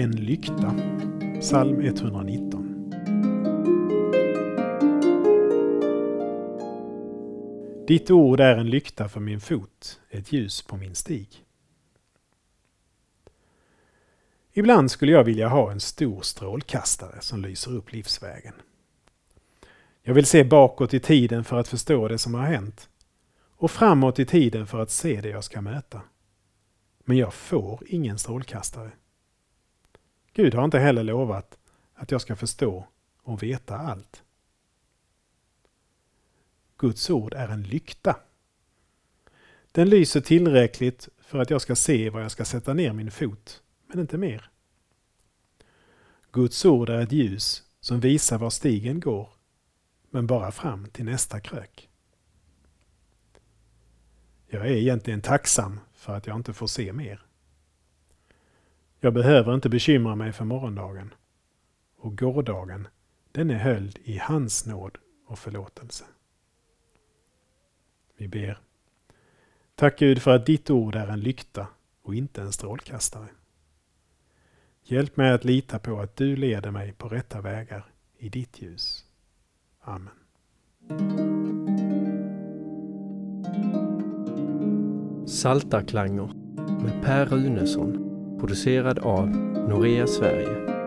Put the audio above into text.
En lykta. Psalm 119. Ditt ord är en lykta för min fot, ett ljus på min stig. Ibland skulle jag vilja ha en stor strålkastare som lyser upp livsvägen. Jag vill se bakåt i tiden för att förstå det som har hänt och framåt i tiden för att se det jag ska möta. Men jag får ingen strålkastare. Gud har inte heller lovat att jag ska förstå och veta allt. Guds ord är en lykta. Den lyser tillräckligt för att jag ska se var jag ska sätta ner min fot, men inte mer. Guds ord är ett ljus som visar var stigen går, men bara fram till nästa krök. Jag är egentligen tacksam för att jag inte får se mer. Jag behöver inte bekymra mig för morgondagen. Och gårdagen, den är höljd i hans nåd och förlåtelse. Vi ber. Tack Gud för att ditt ord är en lykta och inte en strålkastare. Hjälp mig att lita på att du leder mig på rätta vägar i ditt ljus. Amen. Saltarklanger med Per Runesson producerad av Norea Sverige.